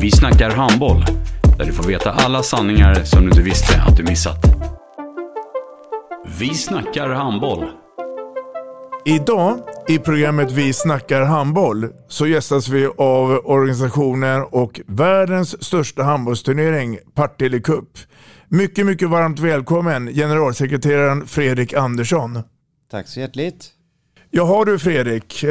Vi snackar handboll, där du får veta alla sanningar som du inte visste att du missat. Vi snackar handboll. Idag i programmet Vi snackar handboll så gästas vi av organisationen och världens största handbollsturnering Partille Cup. Mycket, mycket varmt välkommen generalsekreteraren Fredrik Andersson. Tack så hjärtligt. Jaha du Fredrik, eh,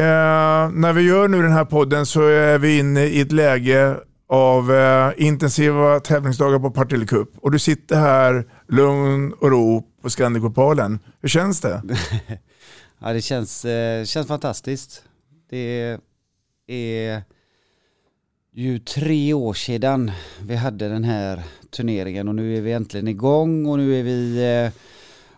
när vi gör nu den här podden så är vi inne i ett läge av eh, intensiva tävlingsdagar på Partille Cup och du sitter här lugn och ro på Scandicopalen. Hur känns det? ja, det känns, eh, känns fantastiskt. Det är ju tre år sedan vi hade den här turneringen och nu är vi äntligen igång och nu är vi eh,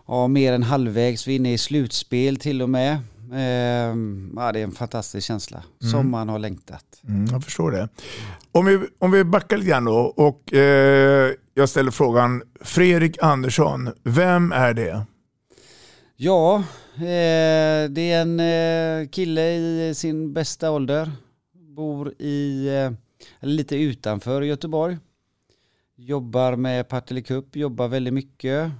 ja, mer än halvvägs. Vi är inne i slutspel till och med. Eh, ja, det är en fantastisk känsla Mm. som man har längtat. Mm, jag förstår det. Om vi, om vi backar lite grann då och eh, jag ställer frågan Fredrik Andersson, vem är det? Ja, eh, det är en eh, kille i sin bästa ålder. Bor i, eh, lite utanför Göteborg. Jobbar med Partille Cup, jobbar väldigt mycket.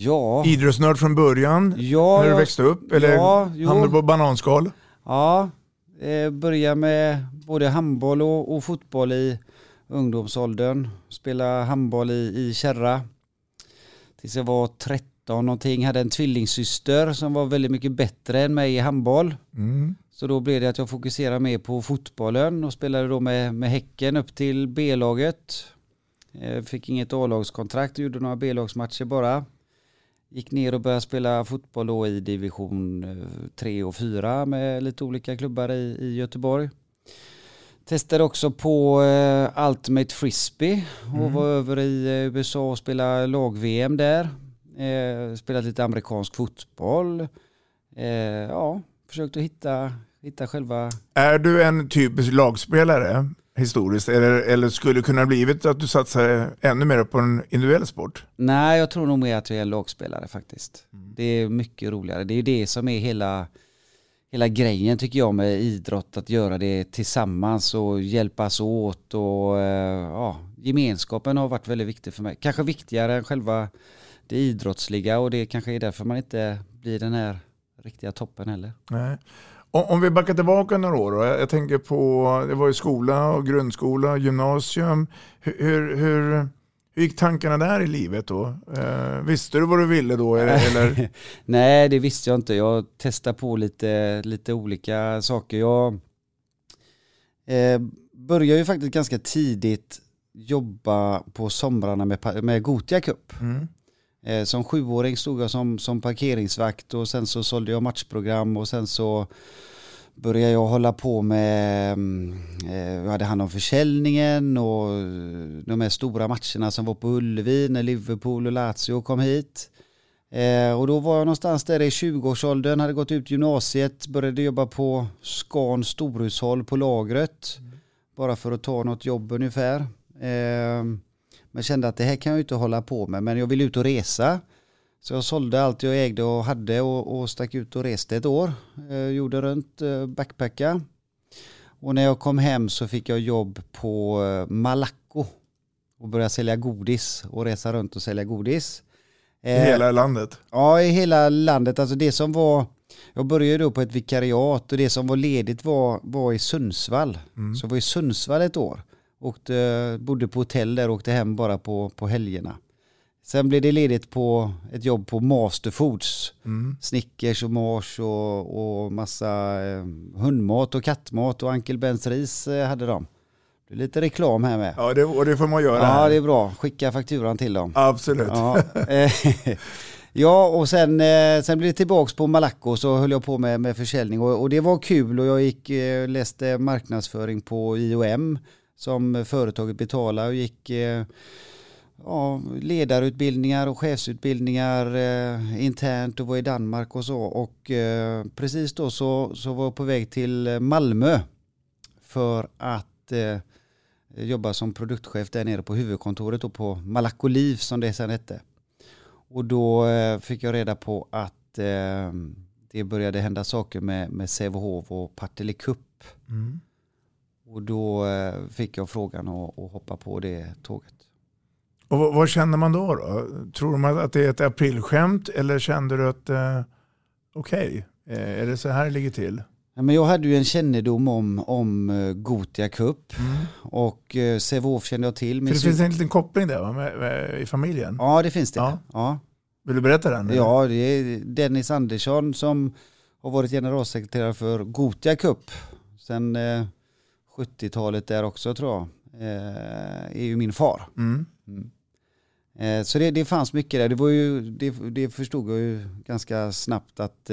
Ja, Idrottsnörd från början, ja, när du växte upp? Eller ja, hamnade på bananskal? Ja, eh, börja med både handboll och, och fotboll i ungdomsåldern. Spela handboll i, i Kärra. Tills jag var 13 någonting. Hade en tvillingsyster som var väldigt mycket bättre än mig i handboll. Mm. Så då blev det att jag fokuserade mer på fotbollen och spelade då med, med Häcken upp till B-laget. Eh, Fick inget A-lagskontrakt och gjorde några B-lagsmatcher bara. Gick ner och började spela fotboll då i division 3 och 4 med lite olika klubbar i, i Göteborg. Testade också på eh, Ultimate Frisbee och Mm. var över i eh, USA och spelade lag-VM där. Eh, spelat lite amerikansk fotboll. Eh, ja, försökt att hitta, hitta själva... Är du en typisk lagspelare historiskt eller, eller skulle det kunna blivit att du satsar ännu mer på en individuell sport? Nej, jag tror nog mer att jag är lagspelare faktiskt. Det är mycket roligare. Det är ju det som är hela, hela grejen tycker jag med idrott, att göra det tillsammans och hjälpas åt och eh, ja, gemenskapen har varit väldigt viktig för mig. Kanske viktigare än själva det idrottsliga och det kanske är därför man inte blir den här riktiga toppen heller. Nej. Om, vi backar tillbaka några år då. Jag, tänker på, det var ju skola och grundskola, gymnasium. Hur, hur, hur, gick tankarna där i livet då? Eh, visste du vad du ville då? Eller? Nej, det visste jag inte. Jag testade på lite, lite olika saker. Jag eh, började ju faktiskt ganska tidigt jobba på somrarna med, med Gotia Cup. Mm. Eh, som sjuåring stod jag som, som parkeringsvakt och sen så sålde jag matchprogram och sen så började jag hålla på med, mm, eh, jag hade hand om försäljningen och de här stora matcherna som var på Ullevi när Liverpool och Lazio kom hit. Eh, och då var jag någonstans där i 20-årsåldern, hade gått ut gymnasiet, började jobba på Scan storhushåll på lagret. Bara för att ta något jobb ungefär. Eh, men kände att det här kan jag inte hålla på med, men jag vill ut och resa. Så jag sålde allt jag ägde och hade och, och stack ut och reste ett år. Eh, gjorde runt, eh, backpacka. Och när jag kom hem så fick jag jobb på eh, Malaco och började sälja godis och resa runt och sälja godis. I hela landet? Ja, i hela landet. Alltså det som var, jag började då på ett vikariat och det som var ledigt var, var i Sundsvall. Så jag var i Sundsvall ett år Åkte, bodde på hotell där och åkte hem bara på, på helgerna. Sen blev det ledigt på ett jobb på Masterfoods. Mm. Snickers och Mars och, och massa eh, hundmat och kattmat och Uncle Bens ris eh, hade de. Det är lite reklam här med. Ja, det, och det får man göra. Ja, här. det är bra. Skicka fakturan till dem. Absolut. Ja, eh, ja och sen, eh, sen blev det tillbaks på Malacco så höll jag på med, med försäljning och, och det var kul och jag gick, eh, läste marknadsföring på IOM som företaget betalar och gick eh, ja, ledarutbildningar och chefsutbildningar eh, internt och var i Danmark och så och eh, precis då så, så var jag på väg till Malmö för att eh, jobba som produktchef där nere på huvudkontoret och på Malakoliv som det sen hette. Och då eh, fick jag reda på att eh, det började hända saker med, med Sävehof och Partille Cup. Mm. Och då eh, fick jag frågan att, hoppa på det tåget. Och vad, vad känner man då, då? Tror man att det är ett aprilskämt eller kände du att eh, okej, okay, är det så här det ligger till? Ja, men jag hade ju en kännedom om, om uh, Gotia Cup mm. och uh, Sävehof kände jag till. För det finns en liten koppling där va? Med, med, i familjen? Ja det finns det. Ja. ja. Vill du berätta den? Eller? Ja, det är Dennis Andersson som har varit generalsekreterare för Gotia Cup sen uh, 70-talet där också tror jag. är ju min far. Mm. Mm. Så det, det fanns mycket där. Det, var ju, det, det förstod jag ju ganska snabbt att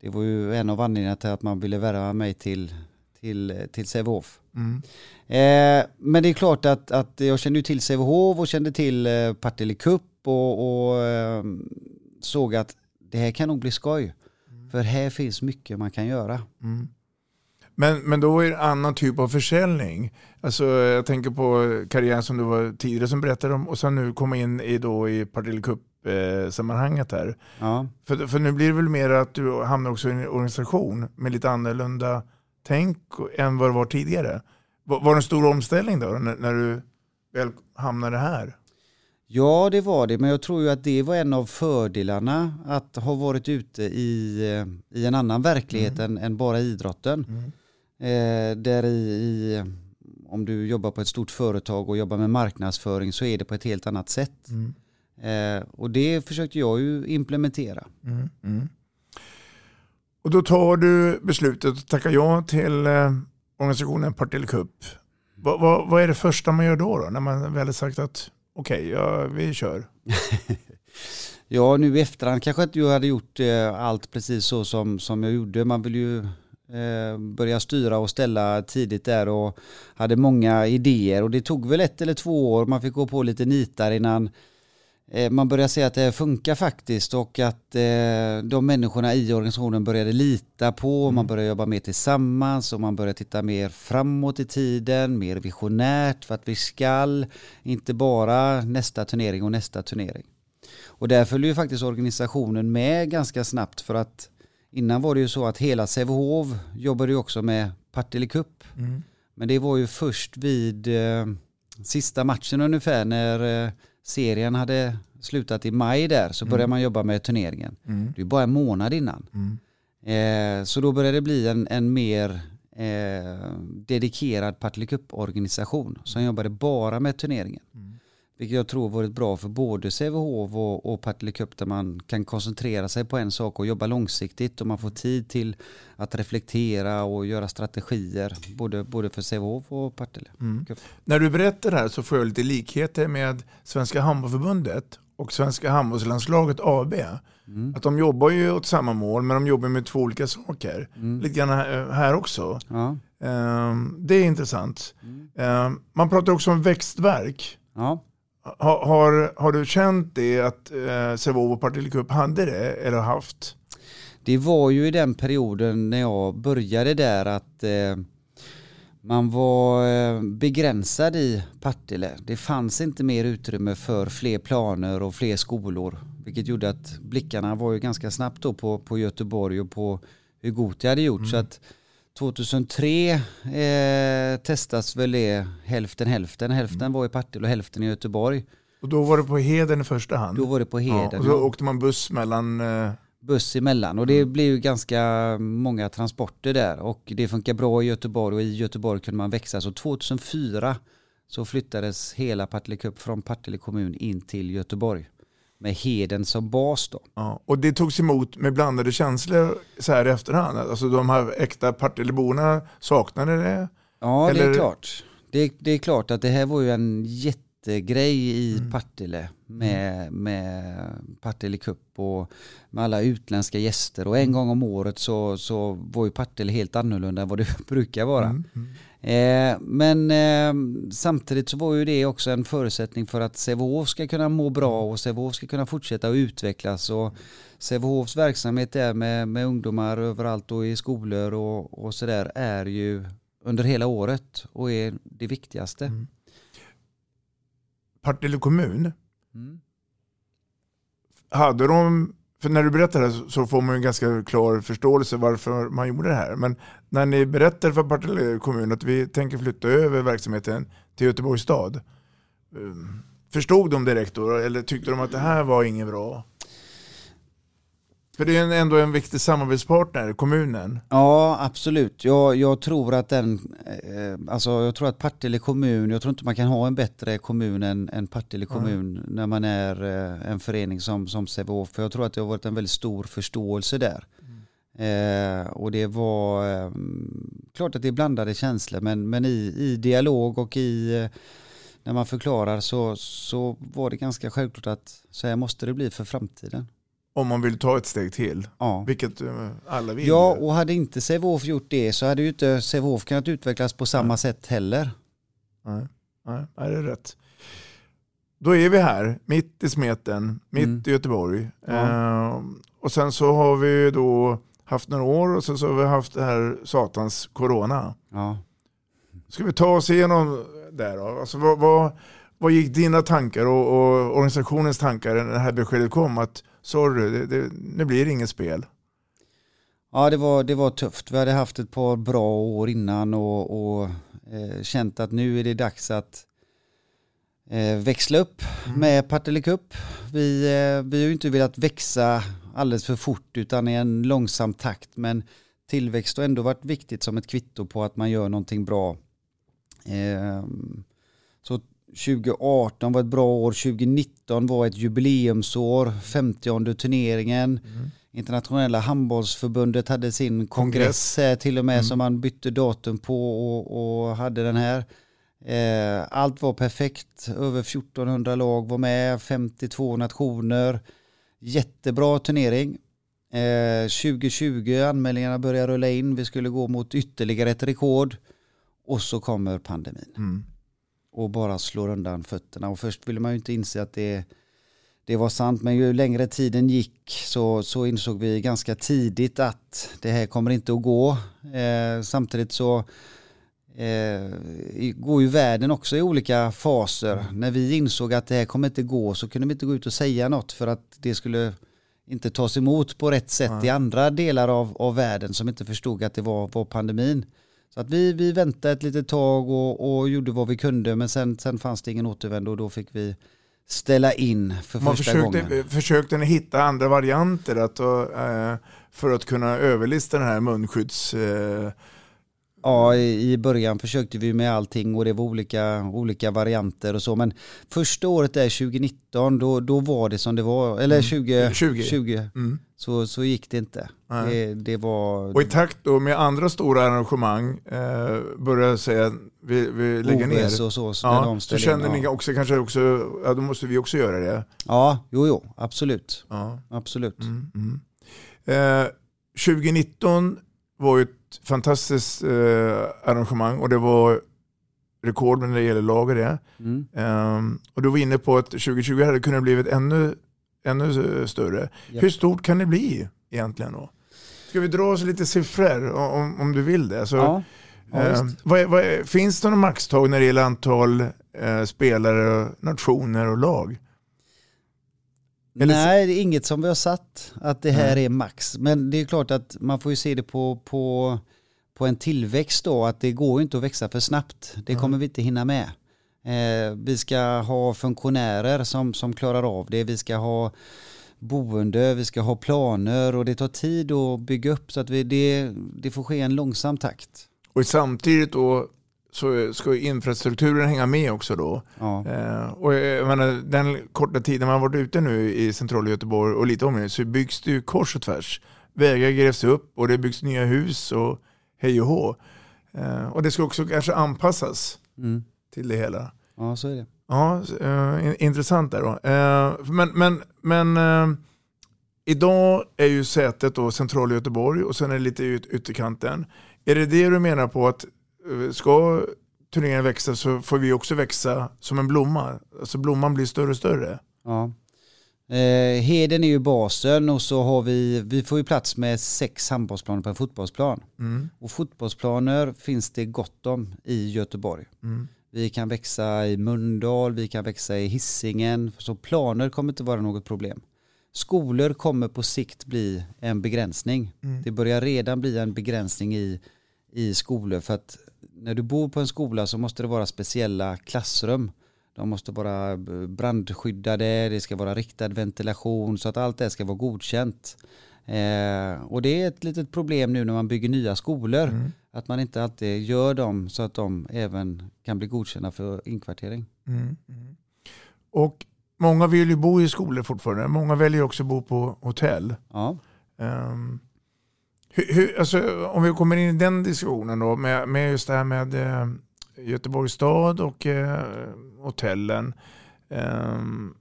det var ju en av anledningarna till att man ville värva mig till, till, till Sävehof. Mm. Eh, men det är klart att, att jag kände till Sävehof och kände till eh, Partille Cup och, och eh, såg att det här kan nog bli skoj. Mm. För här finns mycket man kan göra. Mm. Men, men då är det en annan typ av försäljning. Alltså, jag tänker på karriären som du var tidigare som berättade om och sen nu komma in i, då, i Partille Cup sammanhanget här. Ja. För, för nu blir det väl mer att du hamnar också i en organisation med lite annorlunda tänk än vad det var tidigare. Var, var det en stor omställning då när, när du väl hamnade här? Ja det var det, men jag tror ju att det var en av fördelarna att ha varit ute i, i en annan verklighet mm. än, än, bara idrotten. Mm. Eh, där i, i, om du jobbar på ett stort företag och jobbar med marknadsföring så är det på ett helt annat sätt. Mm. Eh, och det försökte jag ju implementera. Mm, mm. Och då tar du beslutet att tacka ja till eh, organisationen Partille Cup. Vad, vad, vad, är det första man gör då, då när man väl har sagt att okej, okay, ja, vi kör? ja, nu i efterhand kanske inte jag hade gjort eh, allt precis så som, som jag gjorde. Man vill ju eh, börja styra och ställa tidigt där och hade många idéer och det tog väl ett eller två år. Man fick gå på lite nitar innan Eh, man börjar se att det funkar faktiskt och att eh, de människorna i organisationen började lita på, mm. man börjar jobba mer tillsammans och man börjar titta mer framåt i tiden, mer visionärt för att vi skall, inte bara nästa turnering och nästa turnering. Och där följer ju faktiskt organisationen med ganska snabbt för att innan var det ju så att hela Sävehof jobbade ju också med Partille Cup. Mm. Men det var ju först vid eh, sista matchen ungefär när eh, serien hade slutat i maj där så började mm. man jobba med turneringen. Mm. Det är bara en månad innan. Mm. Eh, så då började det bli en, en mer eh, dedikerad Partille Cup-organisation som jobbade bara med turneringen. Mm. Vilket jag tror varit bra för både Sävehof och, och Partille Cup där man kan koncentrera sig på en sak och jobba långsiktigt och man får tid till att reflektera och göra strategier både, både för Sävehof och Partille mm. När du berättar det här så får jag lite likheter med Svenska Handbollförbundet och Svenska Handbollslandslaget AB. Mm. Att de jobbar ju åt samma mål men de jobbar med två olika saker. Mm. Lite grann här också. Ja. Um, det är intressant. Um, man pratar också om växtverk. Ja. Har, har, har, du känt det att eh, Sävehof och Partille Cup hade det eller haft? Det var ju i den perioden när jag började där att eh, man var eh, begränsad i Partille. Det fanns inte mer utrymme för fler planer och fler skolor. Vilket gjorde att blickarna var ju ganska snabbt då på, på Göteborg och på hur Gothia hade gjort. Mm. Så att 2003 eh, testas väl det hälften hälften. Hälften mm. var i Partille och hälften i Göteborg. Och då var det på Heden i första hand? Då var det på Heden. Ja, och så åkte man buss mellan eh, buss emellan och det blir ju ganska många transporter där och det funkar bra i Göteborg och i Göteborg kunde man växa så 2004 så flyttades hela Partille Cup från Partille kommun in till Göteborg med Heden som bas då. Ja, och det togs emot med blandade känslor så här i efterhand. Alltså de här äkta Partilleborna saknade det? Ja, det är klart. Det, det, är klart att det här var ju en jättegrej i mm. Partille med, med Partille Cup och med alla utländska gäster och en mm. gång om året så, så var ju Partille helt annorlunda än vad det brukar vara. Mm. Mm. Eh, men eh, samtidigt så var ju det också en förutsättning för att Sävehof ska kunna må bra och Sävehof ska kunna fortsätta att utvecklas och Sävehofs verksamhet där med, med ungdomar överallt och i skolor och, och sådär är ju under hela året och är det viktigaste. Mm. Partille kommun, mm. hade de för när du berättar det så får man en ganska klar förståelse varför man gjorde det här. Men när ni berättar för Partille kommun att vi tänker flytta över verksamheten till Göteborgs stad. Eh, förstod de direkt då eller tyckte de att det här var inget bra? För det är ändå en viktig samarbetspartner, kommunen. Ja, absolut. Jag, jag tror att den, eh, alltså jag tror att Partille kommun, jag tror inte man kan ha en bättre kommun än, än Partille kommun mm. när man är eh, en förening som, som Sävehof. För jag tror att det har varit en väldigt stor förståelse där. Mm. Eh, och det var eh, klart att det är blandade känslor men, men i, i dialog och i när man förklarar så, så var det ganska självklart att så här måste det bli för framtiden. Om man vill ta ett steg till, ja. vilket eh, alla vill. Ja, och hade inte Sävehof gjort det så hade ju inte Sävehof kunnat utvecklas på samma Nej. sätt heller. Nej. Nej, det är rätt. Då är vi här, mitt i smeten, mitt mm. i Göteborg. Ja. Eh, och sen så har vi då haft några år och sen så har vi haft det här satans corona. Ja. Ska vi ta oss igenom det då? Alltså, vad, vad, vad gick dina tankar och, och, organisationens tankar när det här beskedet kom? Att sorry, det, det, nu blir det inget spel. Ja, det var, det var tufft. Vi hade haft ett par bra år innan och, och eh, känt att nu är det dags att eh, växla upp mm. med Partille Cup. Vi, eh, vi har ju inte velat växa alldeles för fort utan i en långsam takt. Men tillväxt har ändå varit viktigt som ett kvitto på att man gör någonting bra. Eh, 2018 var ett bra år, 2019 var ett jubileumsår, 50 turneringen. Mm. Internationella handbollsförbundet hade sin kongress, kongress. till och med mm. som man bytte datum på och, och hade den här. Eh, allt var perfekt, över 1400 lag var med, 52 nationer. Jättebra turnering. Eh, 2020 anmälningarna började rulla in, vi skulle gå mot ytterligare ett rekord och så kommer pandemin. Mm och bara slår undan fötterna. Och först ville man ju inte inse att det, det var sant, men ju längre tiden gick så, så insåg vi ganska tidigt att det här kommer inte att gå. Eh, samtidigt så eh, går ju världen också i olika faser. När vi insåg att det här kommer inte gå så kunde vi inte gå ut och säga något för att det skulle inte tas emot på rätt sätt mm. i andra delar av, av världen som inte förstod att det var, var pandemin. Så att vi, vi väntade ett litet tag och, och gjorde vad vi kunde men sen, sen fanns det ingen återvändo och då fick vi ställa in för Man första försökte, gången. Försökte ni hitta andra varianter att, äh, för att kunna överlista den här munskydds... Ja, i början försökte vi med allting och det var olika, olika varianter och så. Men första året där 2019, då, då var det som det var. Eller 20, 20. 20. Mm. Så, så gick det inte. Det, det, var... Och i takt då med andra stora arrangemang eh, började säga vi, vi lägger OVS ner. och så. Så, ja, så kände ja. ni också kanske också, ja då måste vi också göra det. Ja, jo, jo, absolut. Ja. Absolut. Mm, mm. Eh, 2019 var ju ett fantastiskt eh, arrangemang och det var rekord när det gäller lager det. Mm. Um, och du var inne på att 2020 hade kunnat blivit ännu, ännu större. Yep. Hur stort kan det bli egentligen då? Ska vi dra oss lite siffror om, om du vill det? Så, ja. Ja, um, vad, vad, finns det någon maxtag när det gäller antal uh, spelare, nationer och lag? Eller... Nej, det är inget som vi har satt att det här mm. är max. Men det är klart att man får ju se det på, på, på en tillväxt då, att det går inte att växa för snabbt. Det kommer vi inte hinna med. Eh, vi ska ha funktionärer som, som klarar av det. Vi ska ha boende, vi ska ha planer och det tar tid att bygga upp så att vi, det, det får ske i en långsam takt. Och samtidigt då så ska infrastrukturen hänga med också då. Ja. Eh, och jag menar, den korta tiden man har varit ute nu i centrala Göteborg och lite omgivning så byggs det ju kors och tvärs. Vägar grävs upp och det byggs nya hus och hej och hå. Eh, och det ska också kanske anpassas Mm. till det hela. Ja, så är det. Ja, eh, in- intressant där då. Eh, men men, men eh, idag är ju sätet då centrala Göteborg och sen är det lite ut, ytterkanten. Är det det du menar på att ska turneringen växa så får vi också växa som en blomma? Alltså blomman blir större och större. Ja. Eh, Heden är ju basen och så har vi, vi får ju plats med sex handbollsplaner på en fotbollsplan. Mm. Och fotbollsplaner finns det gott om i Göteborg. Mm. Vi kan växa i Mölndal, vi kan växa i Hisingen. Så planer kommer inte vara något problem. Skolor kommer på sikt bli en begränsning. Mm. Det börjar redan bli en begränsning i, i skolor för att när du bor på en skola så måste det vara speciella klassrum. De måste vara brandskyddade, det ska vara riktad ventilation så att allt det ska vara godkänt. Eh, och det är ett litet problem nu när man bygger nya skolor. Mm. Att man inte alltid gör dem så att de även kan bli godkända för inkvartering. Mm. Mm. Och många vill ju bo i skolor fortfarande. Många väljer också att bo på hotell. Ja. Um, hur, hur, alltså, om vi kommer in i den diskussionen då med, med just det här med eh, Göteborgs stad och eh, hotellen. Ehm,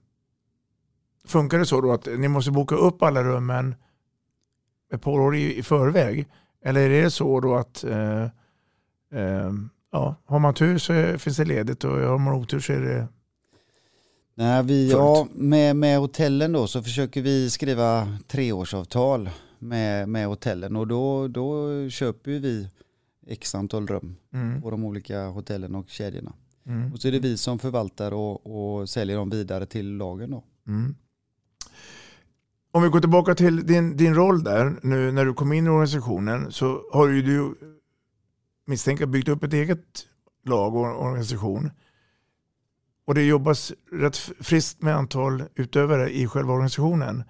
funkar det så då att ni måste boka upp alla rummen ett par år i, i förväg? Eller är det så då att eh, eh, ja, har man tur så finns det ledigt och har man otur så är det Nej, vi, Fullt. ja, med, med hotellen då så försöker vi skriva treårsavtal med, med hotellen och då, då köper ju vi x antal rum mm, på de olika hotellen och kedjorna. mm, Och så är det vi som förvaltar och, och säljer dem vidare till lagen då. mm. Om vi går tillbaka till din, din roll där nu när du kom in i organisationen så har ju du misstänker byggt upp ett eget lag och organisation. Och det jobbas rätt friskt med antal utövare i själva organisationen.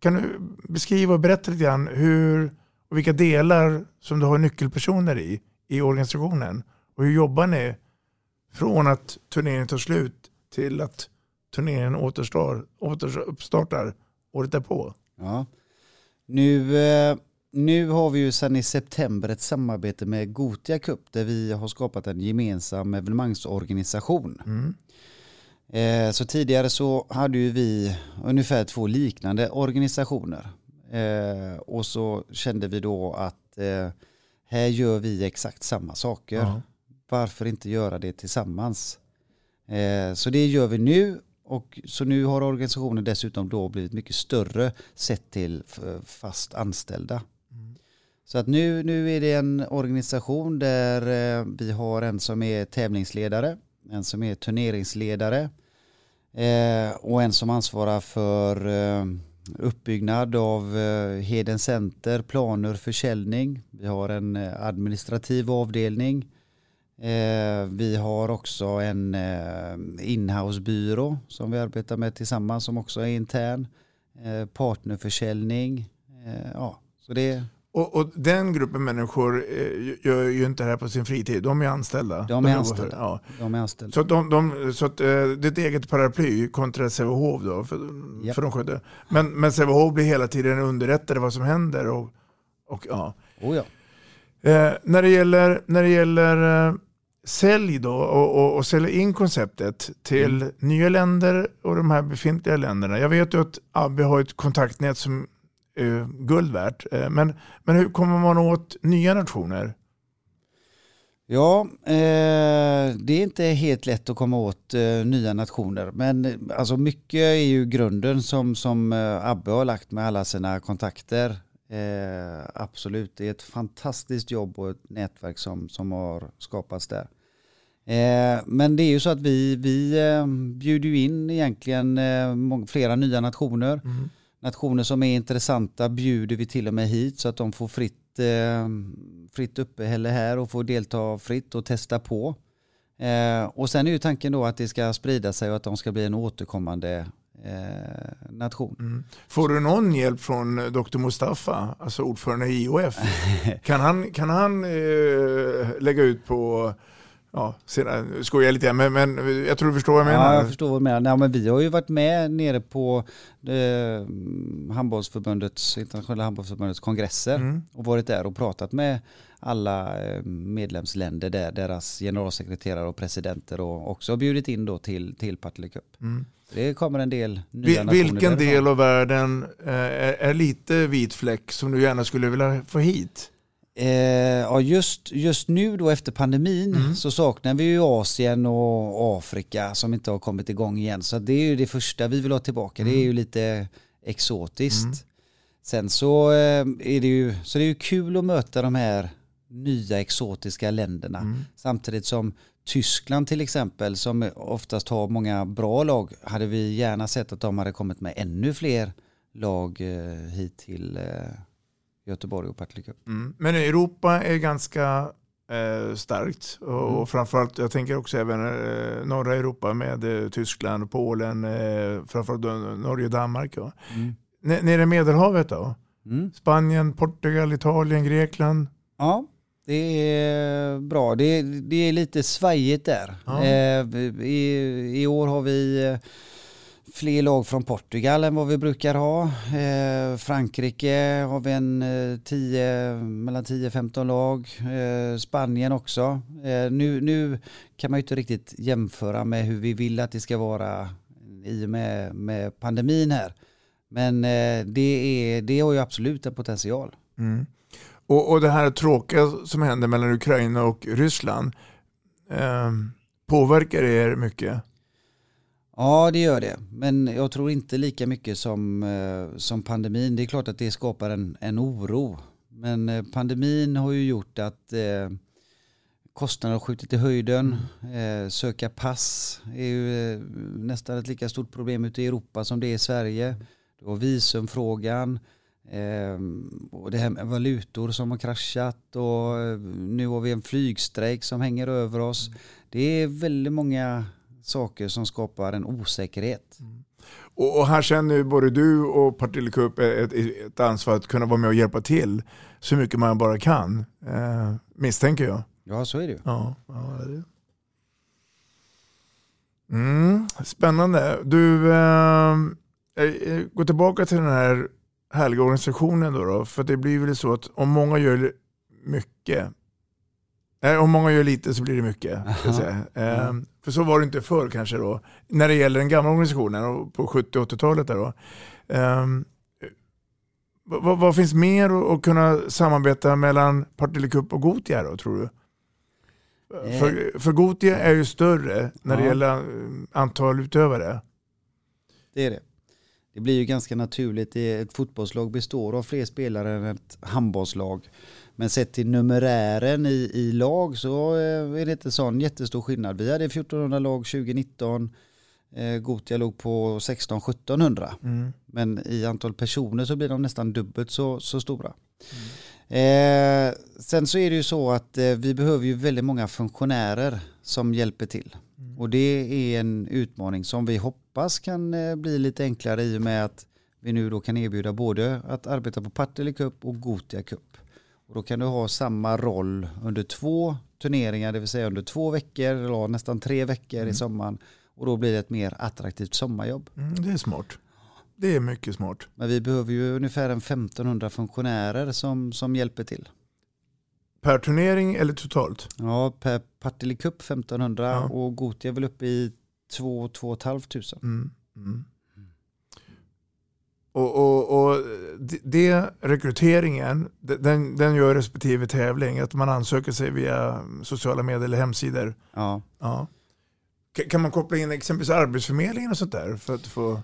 Kan du beskriva och berätta lite grann hur och vilka delar som du har nyckelpersoner i, i organisationen? Och hur jobbar ni från att turneringen tar slut till att turneringen återstar, återuppstartar året därpå? Ja. Nu, eh, nu har vi ju sedan i september ett samarbete med Gotia Cup där vi har skapat en gemensam evenemangsorganisation. Mm. Eh, Så tidigare så hade ju vi ungefär två liknande organisationer. Eh, Och så kände vi då att eh, här gör vi exakt samma saker. Ja. Varför inte göra det tillsammans? Eh, Så det gör vi nu. Och så nu har organisationen dessutom då blivit mycket större sett till fast anställda. Så att nu, nu är det en organisation där eh, vi har en som är tävlingsledare, en som är turneringsledare eh, och en som ansvarar för eh, uppbyggnad av eh, Heden Center, planer, försäljning. Vi har en eh, administrativ avdelning. Eh, vi har också en eh, inhousebyrå som vi arbetar med tillsammans som också är intern. Eh, partnerförsäljning. Eh, ja, så det och, och den gruppen människor eh, gör ju inte det här på sin fritid. De är anställda. De är jobbar anställda. Ja. de är anställda. Så, de, de, så att, eh, det är ett eget paraply kontra Sävehof då, för, Japp. för de sköter. Men, men Sävehof blir hela tiden underrättade vad som händer. Och, och, ja. Oh ja. eh, när det gäller, när det gäller eh, sälj då och, och, och sälja in konceptet till Mm. nya länder och de här befintliga länderna. Jag vet ju att Abbe har ett kontaktnät som är guld värt. Eh, men, men hur kommer man åt nya nationer? Ja, eh, det är inte helt lätt att komma åt eh, nya nationer. Men eh, alltså mycket är ju grunden som, som eh, Abbe har lagt med alla sina kontakter. Eh, absolut, det är ett fantastiskt jobb och ett nätverk som, som har skapats där. Eh, men det är ju så att vi, vi eh, bjuder ju in egentligen eh, flera nya nationer. Nationer som är intressanta bjuder vi till och med hit så att de får fritt, eh, fritt uppehälle här och får delta fritt och testa på. Eh, och sen är ju tanken då att det ska sprida sig och att de ska bli en återkommande eh, nation. Mm. Får du någon hjälp från Dr. Mustafa, alltså ordförande i IOF? kan han, kan han eh, lägga ut på Ja, sedan skojar jag lite men, men jag tror du förstår vad jag menar. Ja, jag förstår vad du menar. Nej, men vi har ju varit med nere på eh, handbollsförbundets, internationella handbollsförbundets kongresser mm. och varit där och pratat med alla eh, medlemsländer där, deras generalsekreterare och presidenter och också bjudit in då till, till Partille Cup. Mm. Det kommer en del nya nationer Vilken del av världen eh, är, är lite vit fläck som du gärna skulle vilja få hit? Eh, ja, just, just nu då efter pandemin mm. så saknar vi ju Asien och Afrika som inte har kommit igång igen. Så det är ju det första vi vill ha tillbaka. Mm. Det är ju lite exotiskt. Mm. Sen så eh, är det ju, så det är ju kul att möta de här nya exotiska länderna. Mm. Samtidigt som Tyskland till exempel som oftast har många bra lag hade vi gärna sett att de hade kommit med ännu fler lag eh, hit till eh, Göteborg och Partille Cup. Mm. Men Europa är ganska eh, starkt och, mm. och framförallt, jag tänker också även eh, norra Europa med eh, Tyskland, Polen, eh, framförallt Norge och Danmark. Ja. Mm. Nere i Medelhavet då? Mm. Spanien, Portugal, Italien, Grekland? Ja, det är bra. Det, det är lite svajigt där. Ja. Eh, i, I år har vi eh, fler lag från Portugal än vad vi brukar ha. Eh, Frankrike har vi en eh, 10, mellan 10-15 lag. Eh, Spanien också. Eh, nu, nu kan man ju inte riktigt jämföra med hur vi vill att det ska vara i och med, med pandemin här. Men eh, det, är, det har ju absolut en potential. Mm. Och, och det här tråkiga som händer mellan Ukraina och Ryssland eh, påverkar er mycket? Ja, det gör det. Men jag tror inte lika mycket som, eh, som pandemin. Det är klart att det skapar en, en oro. Men eh, pandemin har ju gjort att eh, kostnader har skjutit i höjden. Eh, söka pass är ju eh, nästan ett lika stort problem ute i Europa som det är i Sverige. Du har visumfrågan. Ehm, och det här med valutor som har kraschat och eh, nu har vi en flygstrejk som hänger över oss. Det är väldigt många saker som skapar en osäkerhet. Mm. Och, och, här känner ju både du och Partille ett, ett, ansvar att kunna vara med och hjälpa till så mycket man bara kan. Eh, misstänker jag. Ja, så är det ju. Ja, ja, det är det. Mm, spännande. Du, eh, eh, gå tillbaka till den här härliga organisationen då, då, För det blir väl så att om många gör mycket, om många gör lite så blir det mycket. Eh, för så var det inte förr kanske då. När det gäller den gamla organisationen på 70-80-talet. Där då. Eh, vad, vad, finns mer att kunna samarbeta mellan Partille Cup och Gotia då tror du? Eh. För, för Gotia är ju större när det gäller eh, antal utövare. Det är det det blir ju ganska naturligt. Ett fotbollslag består av fler spelare än ett handbollslag. Men sett till numerären i, i lag så eh, är det inte sån jättestor skillnad. Vi hade 1400 lag 2019. Eh, Gotia låg på 16-1700. Mm. Men i antal personer så blir de nästan dubbelt så, så stora. Mm. Eh, sen så är det ju så att eh, vi behöver ju väldigt många funktionärer som hjälper till. Mm. Och det är en utmaning som vi hoppas kan eh, bli lite enklare i och med att vi nu då kan erbjuda både att arbeta på Partille Cup och Gotia Cup. Och då kan du ha samma roll under två turneringar, det vill säga under två veckor eller nästan tre veckor mm. i sommaren. Och då blir det ett mer attraktivt sommarjobb. Mm, det är smart. Det är mycket smart. Men vi behöver ju ungefär en 1500 funktionärer som, som hjälper till. Per turnering eller totalt? Ja, per Partille Cup 1500 ja. och Gotia är väl uppe i 2 500. Mm. Mm. Och, och, och det, rekryteringen, den, den gör respektive tävling, att man ansöker sig via sociala medier eller hemsidor. Ja. ja. Kan man koppla in exempelvis Arbetsförmedlingen och sånt där för att få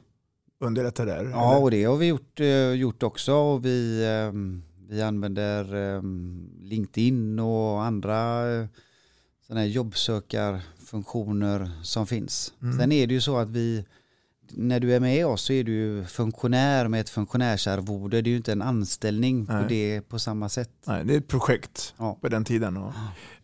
underlätta där? Ja, eller? och det har vi gjort, eh, gjort också. Och vi, ehm, vi använder ehm, LinkedIn och andra eh, sådana jobbsökarfunktioner som finns. Mm. Sen är det ju så att vi, när du är med oss så är du funktionär med ett funktionärsarvode. Det är ju inte en anställning på Nej. det på samma sätt. Nej, det är ett projekt Ja. på den tiden. Och,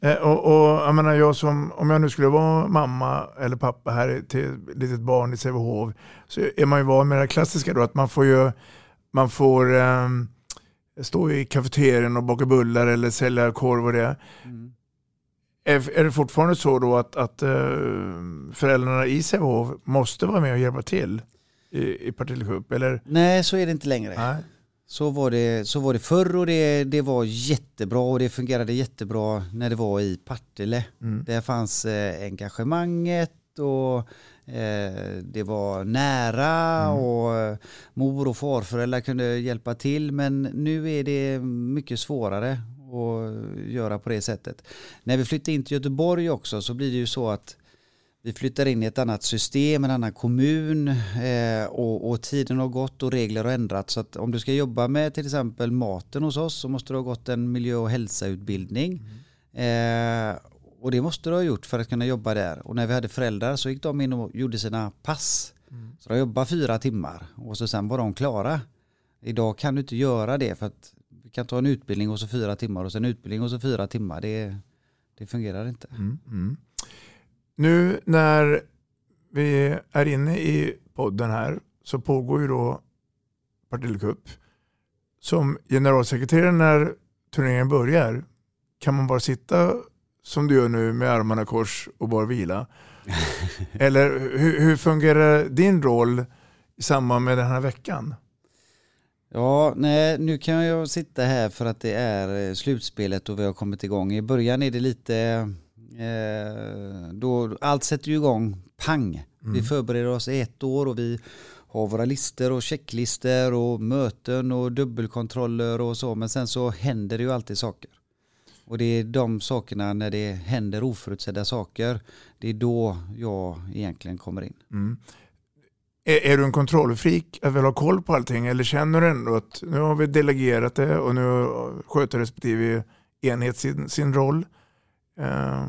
eh, och, och jag menar, jag som, om jag nu skulle vara mamma eller pappa här till ett litet barn i Sävehof så är man ju van med det klassiska då att man får ju man får ehm, stå i kafeterian och baka bullar eller sälja korv och det. Mm. Är, är det fortfarande så då att, att eh, föräldrarna i Sävehof måste vara med och hjälpa till i, i Partille Cup? Eller? Nej, så är det inte längre. Nej. Så var det, så var det förr och det, det var jättebra och det fungerade jättebra när det var i Partille. Mm. Där fanns eh, engagemanget och eh, det var nära och eh, mor och farföräldrar kunde hjälpa till men nu är det mycket svårare att göra på det sättet. När vi flyttade in till Göteborg också så blir det ju så att vi flyttar in i ett annat system, en annan kommun eh, och, och tiden har gått och regler har ändrats. Så att om du ska jobba med till exempel maten hos oss så måste du ha gått en miljö och hälsautbildning. Eh, och det måste du ha gjort för att kunna jobba där. Och när vi hade föräldrar så gick de in och gjorde sina pass. Så de jobbade fyra timmar och så sen var de klara. Idag kan du inte göra det för att kan ta en utbildning och så fyra timmar och sen en utbildning och så fyra timmar. Det, det fungerar inte. Mm, mm. Nu när vi är inne i podden här så pågår ju då Partille Cup. Som generalsekreterare när turneringen börjar kan man bara sitta som du gör nu med armarna kors och bara vila. Eller hur, hur fungerar din roll i samband med den här veckan? Ja, nej, nu kan jag sitta här för att det är eh, slutspelet och vi har kommit igång. I början är det lite, eh, då allt sätter ju igång pang. Vi förbereder oss i ett år och vi har våra listor och checklistor och möten och dubbelkontroller och så. Men sen så händer det ju alltid saker. Och det är de sakerna när det händer oförutsedda saker. Det är då jag egentligen kommer in. Mm. Är, är du en kontrollfreak att vill ha koll på allting eller känner du ändå att nu har vi delegerat det och nu sköter respektive enhet sin, sin roll? Eh,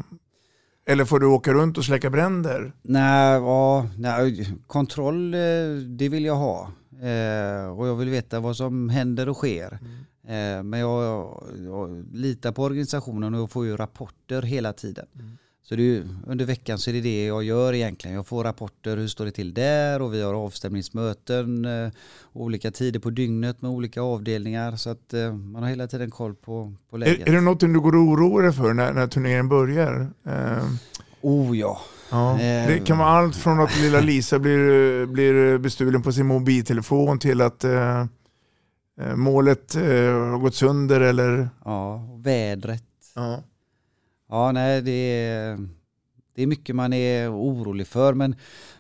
eller får du åka runt och släcka bränder? Nej, ja, nej, kontroll eh, det vill jag ha. Eh, och jag vill veta vad som händer och sker. Eh, men jag, jag litar på organisationen och jag får ju rapporter hela tiden. Så ju, under veckan så är det det jag gör egentligen. Jag får rapporter, hur står det till där och vi har avstämningsmöten eh, olika tider på dygnet med olika avdelningar. Så att eh, man har hela tiden koll på, på läget. Är, är det någonting du går och oroar dig för när, när turneringen börjar? Eh, Oh ja. ja. Eh. Det kan vara allt från att lilla Lisa blir, blir bestulen på sin mobiltelefon till att eh, eh, målet eh, har gått sönder eller... Ja, vädret. Ja. Ja, nej, det är, det är mycket man är orolig för. Men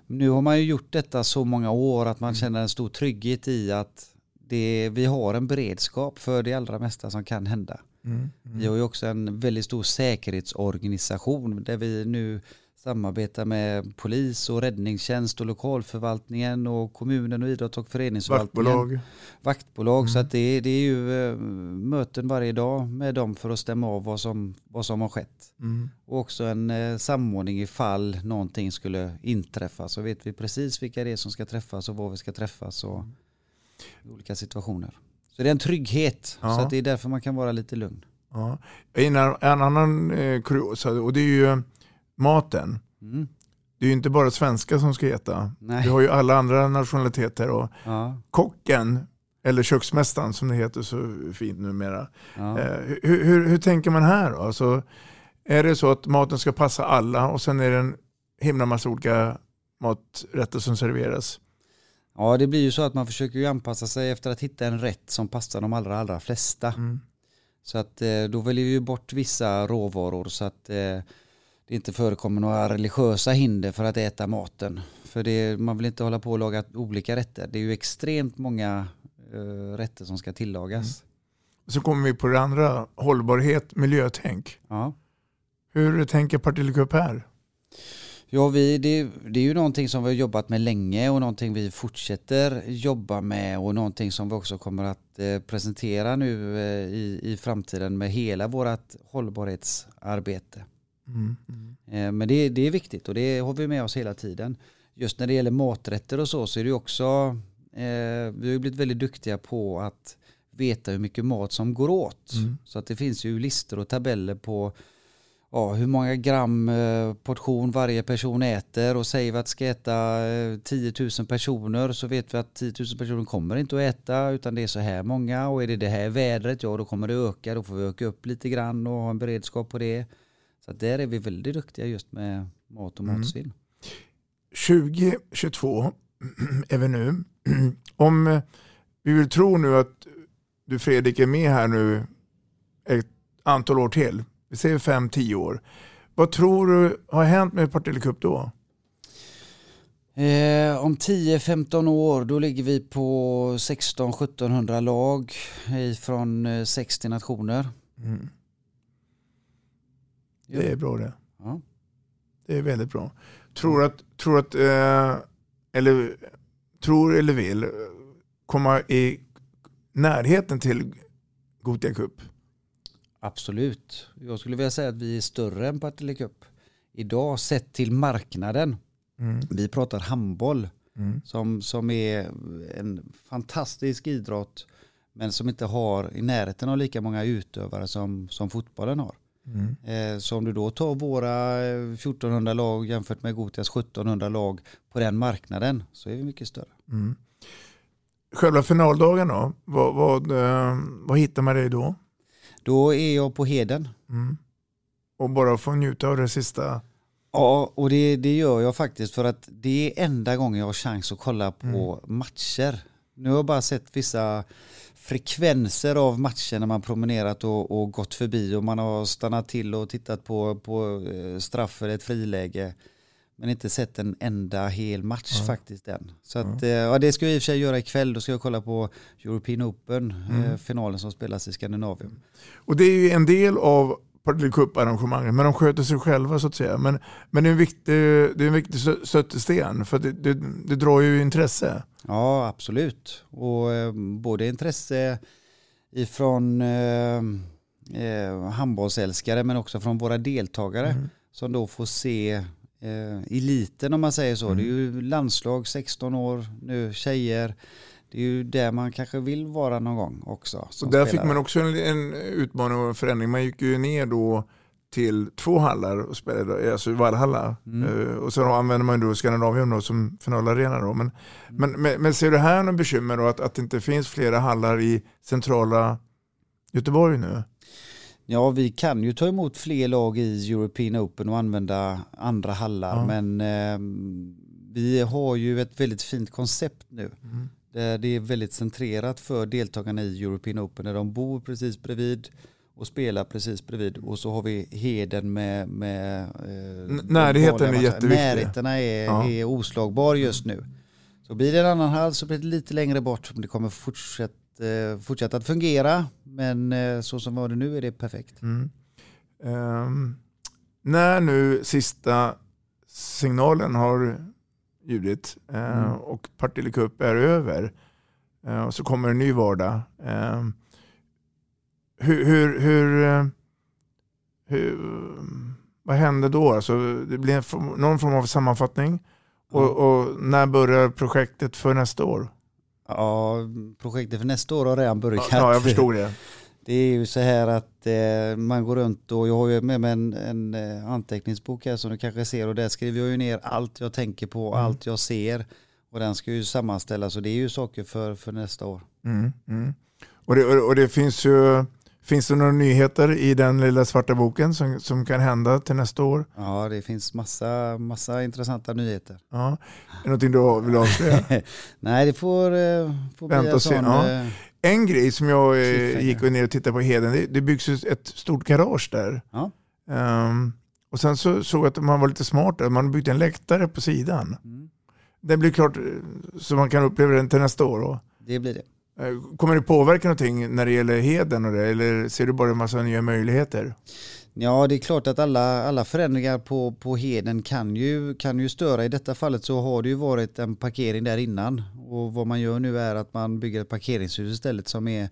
nu har man ju gjort detta så många år att man känner en stor trygghet i att det, vi har en beredskap för det allra mesta som kan hända. Mm. Vi har ju också en väldigt stor säkerhetsorganisation där vi nu samarbetar med polis och räddningstjänst och lokalförvaltningen och kommunen och idrott och föreningsförvaltningen. Vaktbolag. Vaktbolag. Så att det, det är ju eh, möten varje dag med dem för att stämma av vad som, vad som har skett. Mm. Och också en eh, samordning ifall någonting skulle inträffa så vet vi precis vilka det är som ska träffas och var vi ska träffas och i olika situationer. Så det är en trygghet Ja. så att det är därför man kan vara lite lugn. Ja. En, en annan eh, och det är ju maten. Mm. Det är ju inte bara svenskar som ska äta. Nej. Vi har ju alla andra nationaliteter och Ja, kocken, eller köksmästaren som det heter så fint numera. ja. Eh, hur, hur, hur tänker man här då? Alltså, är det så att maten ska passa alla och sen är det en himla massa olika maträtter som serveras? ja, det blir ju så att man försöker ju anpassa sig efter att hitta en rätt som passar de allra, allra flesta. Mm. Så att eh, då väljer vi bort vissa råvaror så att eh, det inte förekommer några religiösa hinder för att äta maten. För det, man vill inte hålla på och laga olika rätter. Det är ju extremt många eh, rätter som ska tillagas. Så kommer vi på det andra, hållbarhet, miljötänk. Ja. Hur tänker Partille här? Ja, vi, det, det är ju någonting som vi har jobbat med länge och någonting vi fortsätter jobba med och någonting som vi också kommer att eh, presentera nu eh, i, i framtiden med hela vårt hållbarhetsarbete. Mm. Mm. Eh, Men det, det är viktigt och det har vi med oss hela tiden. just när det gäller maträtter och så så är det också, eh, vi har ju blivit väldigt duktiga på att veta hur mycket mat som går åt. Mm. Så att det finns ju listor och tabeller på ja, hur många gram eh, portion varje person äter och säger vi att ska äta eh, 10 000 personer så vet vi att 10 000 personer kommer inte att äta utan det är så här många och är det det här vädret ja då kommer det öka då får vi öka upp lite grann och ha en beredskap på det. Så där är vi väldigt duktiga just med mat och Mm. matsvinn. 2022 är vi nu. Om eh, vi vill tro nu att du Fredrik är med här nu ett antal år till, vi säger 5-10 år. Vad tror du har hänt med Partille Cup då? Eh, om 10-15 år då ligger vi på 16-1700 lag från eh, 60 nationer. Mm. Det är bra det. Ja. Det är väldigt bra. Tror att, tror att eh, eller tror eller vill eh, komma i närheten till Gothia Cup? Absolut. Jag skulle vilja säga att vi är större än Partille Cup. Idag sett till marknaden. Mm. Vi pratar handboll Mm. som, som är en fantastisk idrott men som inte har i närheten av lika många utövare som, som fotbollen har. Mm. Eh, så om du då tar våra eh, 1400 lag jämfört med Gotias 1700 lag på den marknaden så är vi mycket större. Mm. Själva finaldagen då? Vad, vad, eh, vad hittar man dig då? Då är jag på Heden. Mm. Och bara få njuta av det sista? Ja, och det, det gör jag faktiskt för att det är enda gången jag har chans att kolla på matcher. Nu har jag bara sett vissa frekvenser av matcher när man promenerat och, och gått förbi och man har stannat till och tittat på, på eh, straff eller ett friläge. Men inte sett en enda hel match faktiskt än. Så att, eh, ja, det ska jag i och för sig göra ikväll. Då ska jag kolla på European Open, eh, finalen som spelas i Skandinavien. Och det är ju en del av Partille Cup-arrangemanget, men de sköter sig själva så att säga. Men, men det är en viktig, det är en viktig stö- stötesten för det, det, det drar ju intresse. Ja, absolut. Och eh, både intresse ifrån eh, eh, handbollsälskare men också från våra deltagare som då får se eh, eliten om man säger så. Det är ju landslag 16 år nu, tjejer. Det är ju där man kanske vill vara någon gång också. Så som där fick spelare. man också en, en utmaning och en förändring. Man gick ju ner då till två hallar och spelade, alltså Valhalla. Mm. Eh, och sen använder man då Skandinavium då som finalarena. Då. Men, men, men, men ser du här någon bekymmer då att, att det inte finns flera hallar i centrala Göteborg nu? Ja, vi kan ju ta emot fler lag i European Open och använda andra hallar. Ja. Men eh, vi har ju ett väldigt fint koncept nu. Mm. Där det är väldigt centrerat för deltagarna i European Open. Där de bor precis bredvid och spelar precis bredvid. Och så har vi heden med... med eh, närheten är jätteviktig. Närheten är, Ja. är oslagbar just nu. Så blir det en annan hall så blir det lite längre bort. Men det kommer fortsätta, eh, fortsätta att fungera. Men eh, så som var det nu är det perfekt. Mm. Ehm, när nu sista signalen har ljudit eh, Mm. och Partille Cup är över eh, och så kommer en ny vardag. Ehm, hur, hur, hur, eh, hur, vad händer då? Alltså, det blir en någon form av sammanfattning. Och, och när börjar projektet för nästa år? Ja, projektet för nästa år har redan börjat. Ja, jag förstod det. Det är ju så här att eh, man går runt och jag har ju med mig en, en eh, anteckningsbok här som du kanske ser och där skriver jag ju ner allt jag tänker på, Mm. allt jag ser och den ska ju sammanställas och det är ju saker för, för nästa år. Mm, mm. Och, det, och det finns ju Finns det några nyheter i den lilla svarta boken som, som kan hända till nästa år? Ja, det finns massa, massa intressanta nyheter. Ja. Är det någonting du vill avslöja? Nej, det får, eh, får bli Vänta en och se, sån... ja. En grej som jag eh, gick ner och tittade på Heden, det, det byggs ett stort garage där. Ja. Ehm, och sen så såg jag att man var lite smart där, man byggde en läktare på sidan. Mm. Det blir klart eh, så man kan uppleva den till nästa år. Då. Det blir det. Eh, Kommer det påverka någonting när det gäller Heden och det, eller ser du bara en massa nya möjligheter? Ja, det är klart att alla, alla förändringar på, på Heden kan ju, kan ju störa. I detta fallet så har det ju varit en parkering där innan. Och vad man gör nu är att man bygger ett parkeringshus istället som är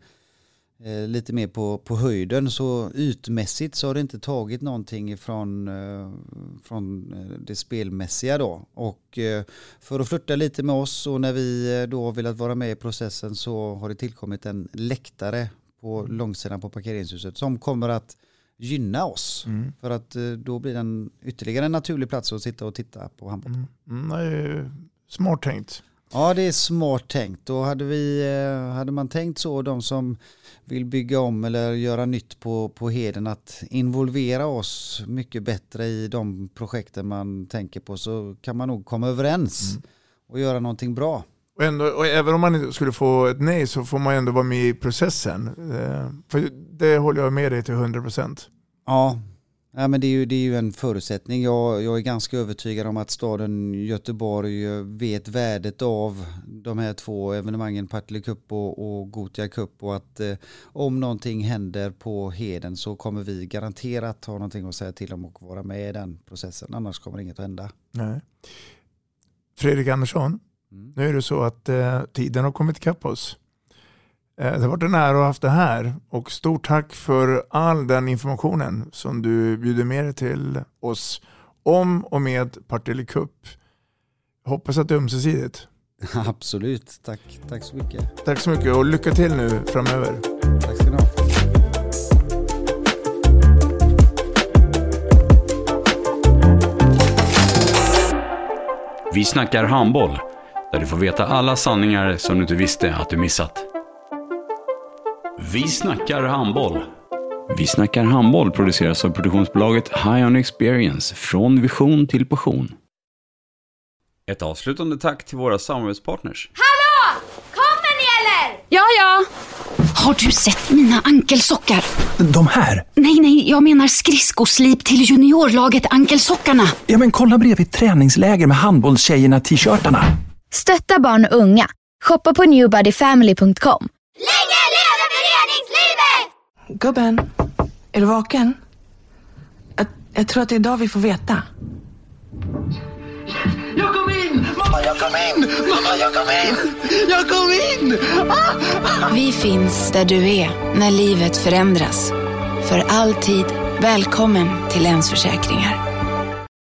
eh, lite mer på, på höjden så ytmässigt så har det inte tagit någonting eh, från, eh, från det spelmässiga då. Och eh, för att flytta lite med oss och när vi eh, då har velat vara med i processen så har det tillkommit en läktare på långsidan på parkeringshuset som kommer att gynna oss. Mm. För att eh, då blir den ytterligare en naturlig plats att sitta och titta på handboll. Mm. Mm, är ju smart tänkt. Ja det är smart tänkt. Då hade, vi, eh, hade man tänkt så de som vill bygga om eller göra nytt på, på Heden att involvera oss mycket bättre i de projekten man tänker på så kan man nog komma överens och göra någonting bra. Och, ändå, och även om man skulle få ett nej så får man ändå vara med i processen. Eh, För det håller jag med dig till 100%. Ja, ja men det, är ju, det är ju en förutsättning. Jag, jag är ganska övertygad om att staden Göteborg eh, vet värdet av de här två evenemangen, Partille Cup och, och Gotia Cup och att eh, om någonting händer på Heden så kommer vi garanterat ha någonting att säga till om och vara med i den processen. Annars kommer inget att hända. Nej. Fredrik Andersson, Mm. nu är det så att eh, tiden har kommit ikapp oss. Eh, det har varit en ära att ha haft det här och stort tack för all den informationen som du bjuder med dig till oss om och med Partille Cup. Hoppas att det är ömsesidigt. Absolut, tack, tack så mycket. Tack så mycket och lycka till nu framöver. Tack ska ni ha. Vi snackar handboll, där du får veta alla sanningar som du inte visste att du missat. Vi snackar handboll. Vi snackar handboll produceras av produktionsbolaget High On Experience, från vision till passion. Ett avslutande tack till våra samarbetspartners. Hallå! Kommer ni eller? Ja, ja. Har du sett mina ankelsockar? De här? Nej, nej, jag menar skridskoslip till juniorlaget Ankelsockarna. Ja, men kolla bredvid träningsläger med handbollstjejerna-t-shirtarna. Stötta barn och unga. Shoppa på newbodyfamily.com. Länge leve föreningslivet! Gubben, är du vaken? Jag, jag tror att det är idag vi får veta. Jag kom in! Mamma, jag kom in! Mamma, jag kom in! Jag kom in! Ah! Vi finns där du är när livet förändras. För alltid välkommen till Länsförsäkringar.